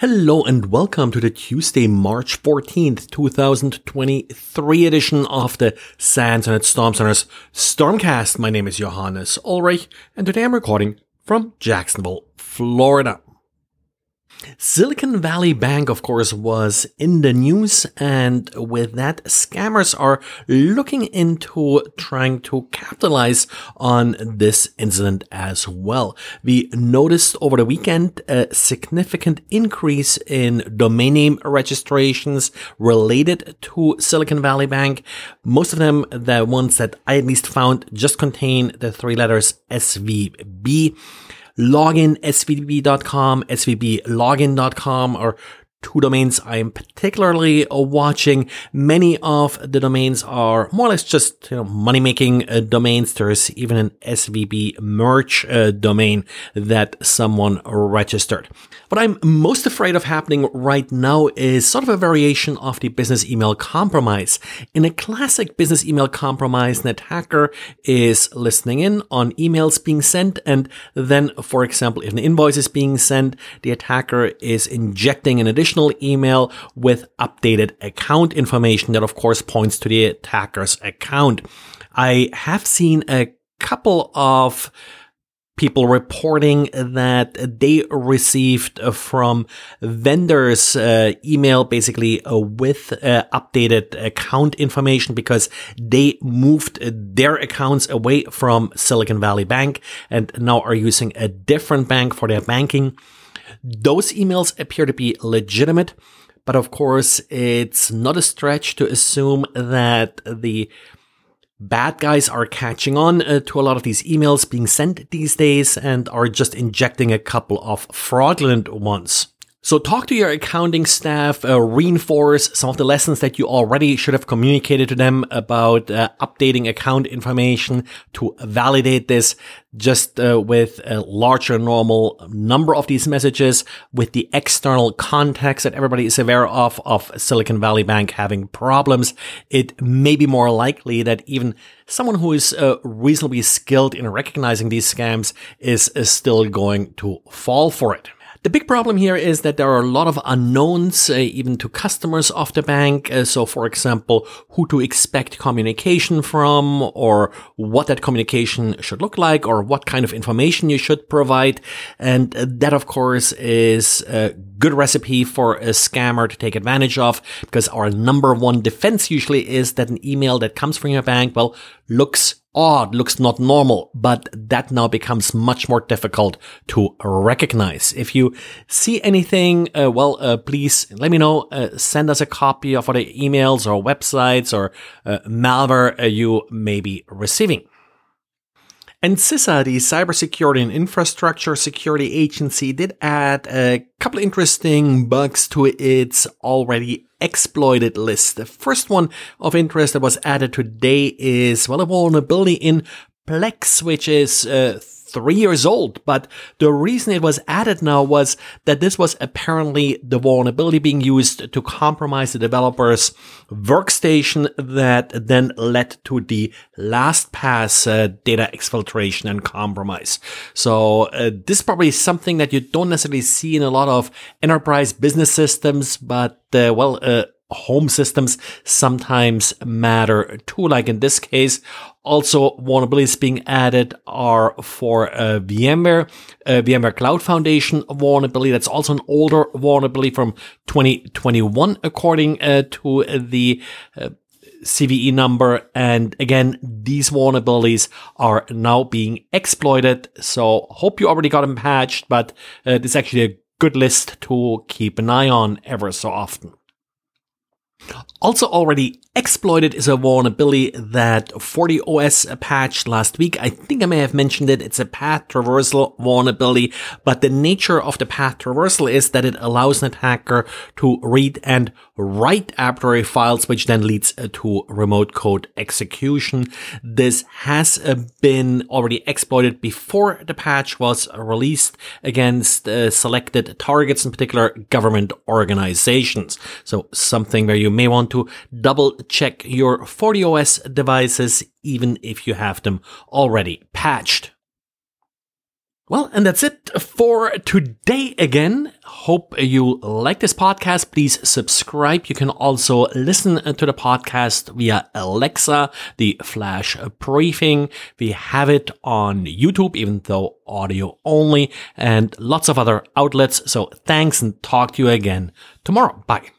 Hello and welcome to the Tuesday, March 14th, 2023 edition of the SANS and Storm Center's Stormcast. My name is Johannes Ulrich and today I'm recording from Jacksonville, Florida. Silicon Valley Bank, of course, was in the news, and with that, scammers are looking into trying to capitalize on this incident as well. We noticed over the weekend a significant increase in domain name registrations related to Silicon Valley Bank. Most of them, the ones that I at least found, just contain the three letters SVB login svb.com, svblogin.com, or two domains I'm particularly uh, watching. Many of the domains are more or less just you know, money making uh, domains. There's even an SVB merch uh, domain that someone registered. What I'm most afraid of happening right now is sort of a variation of the business email compromise. In a classic business email compromise, an attacker is listening in on emails being sent. And then, for example, if an invoice is being sent, the attacker is injecting an additional additional email with updated account information that of course points to the attacker's account. I have seen a couple of people reporting that they received from vendors uh, email basically uh, with uh, updated account information because they moved their accounts away from Silicon Valley Bank and now are using a different bank for their banking. Those emails appear to be legitimate, but of course, it's not a stretch to assume that the bad guys are catching on uh, to a lot of these emails being sent these days and are just injecting a couple of fraudulent ones. So talk to your accounting staff, uh, reinforce some of the lessons that you already should have communicated to them about uh, updating account information to validate this just uh, with a larger normal number of these messages with the external context that everybody is aware of, of Silicon Valley Bank having problems. It may be more likely that even someone who is uh, reasonably skilled in recognizing these scams is, is still going to fall for it. The big problem here is that there are a lot of unknowns, uh, even to customers of the bank. Uh, so, for example, who to expect communication from, or what that communication should look like, or what kind of information you should provide. And that, of course, is a good recipe for a scammer to take advantage of, because our number one defense usually is that an email that comes from your bank, well, looks odd, looks not normal, but that now becomes much more difficult to recognize. If you see anything, uh, well, uh, please let me know. Uh, send us a copy of the emails or websites or uh, malware uh, you may be receiving. And CISA, the Cybersecurity and Infrastructure Security Agency, did add a couple interesting bugs to its already exploited list. The first one of interest that was added today is, well, a vulnerability in Plex, which is uh, three years old, but the reason it was added now was that this was apparently the vulnerability being used to compromise the developer's workstation that then led to the LastPass uh, data exfiltration and compromise. So uh, this is probably something that you don't necessarily see in a lot of enterprise business systems, but uh, well, uh, home systems sometimes matter too. Like in this case, also vulnerabilities being added are for uh, VMware, uh, VMware Cloud Foundation vulnerability. That's also an older vulnerability from 2021, according uh, to the uh, CVE number. And again, these vulnerabilities are now being exploited. So hope you already got them patched, but uh, this is actually a good list to keep an eye on ever so often. Also already exploited is a vulnerability that FortiOS patched last week. I think I may have mentioned it. It's a path traversal vulnerability, but the nature of the path traversal is that it allows an attacker to read and write arbitrary files, which then leads to remote code execution. This has been already exploited before the patch was released against uh, selected targets, in particular government organizations. So something where you may want to double check your FortiOS devices even if you have them already patched. Well, and that's it for today again. Hope you like this podcast. Please subscribe. You can also listen to the podcast via Alexa, the flash briefing. We have it on YouTube, even though audio only and lots of other outlets. So thanks and talk to you again tomorrow. Bye.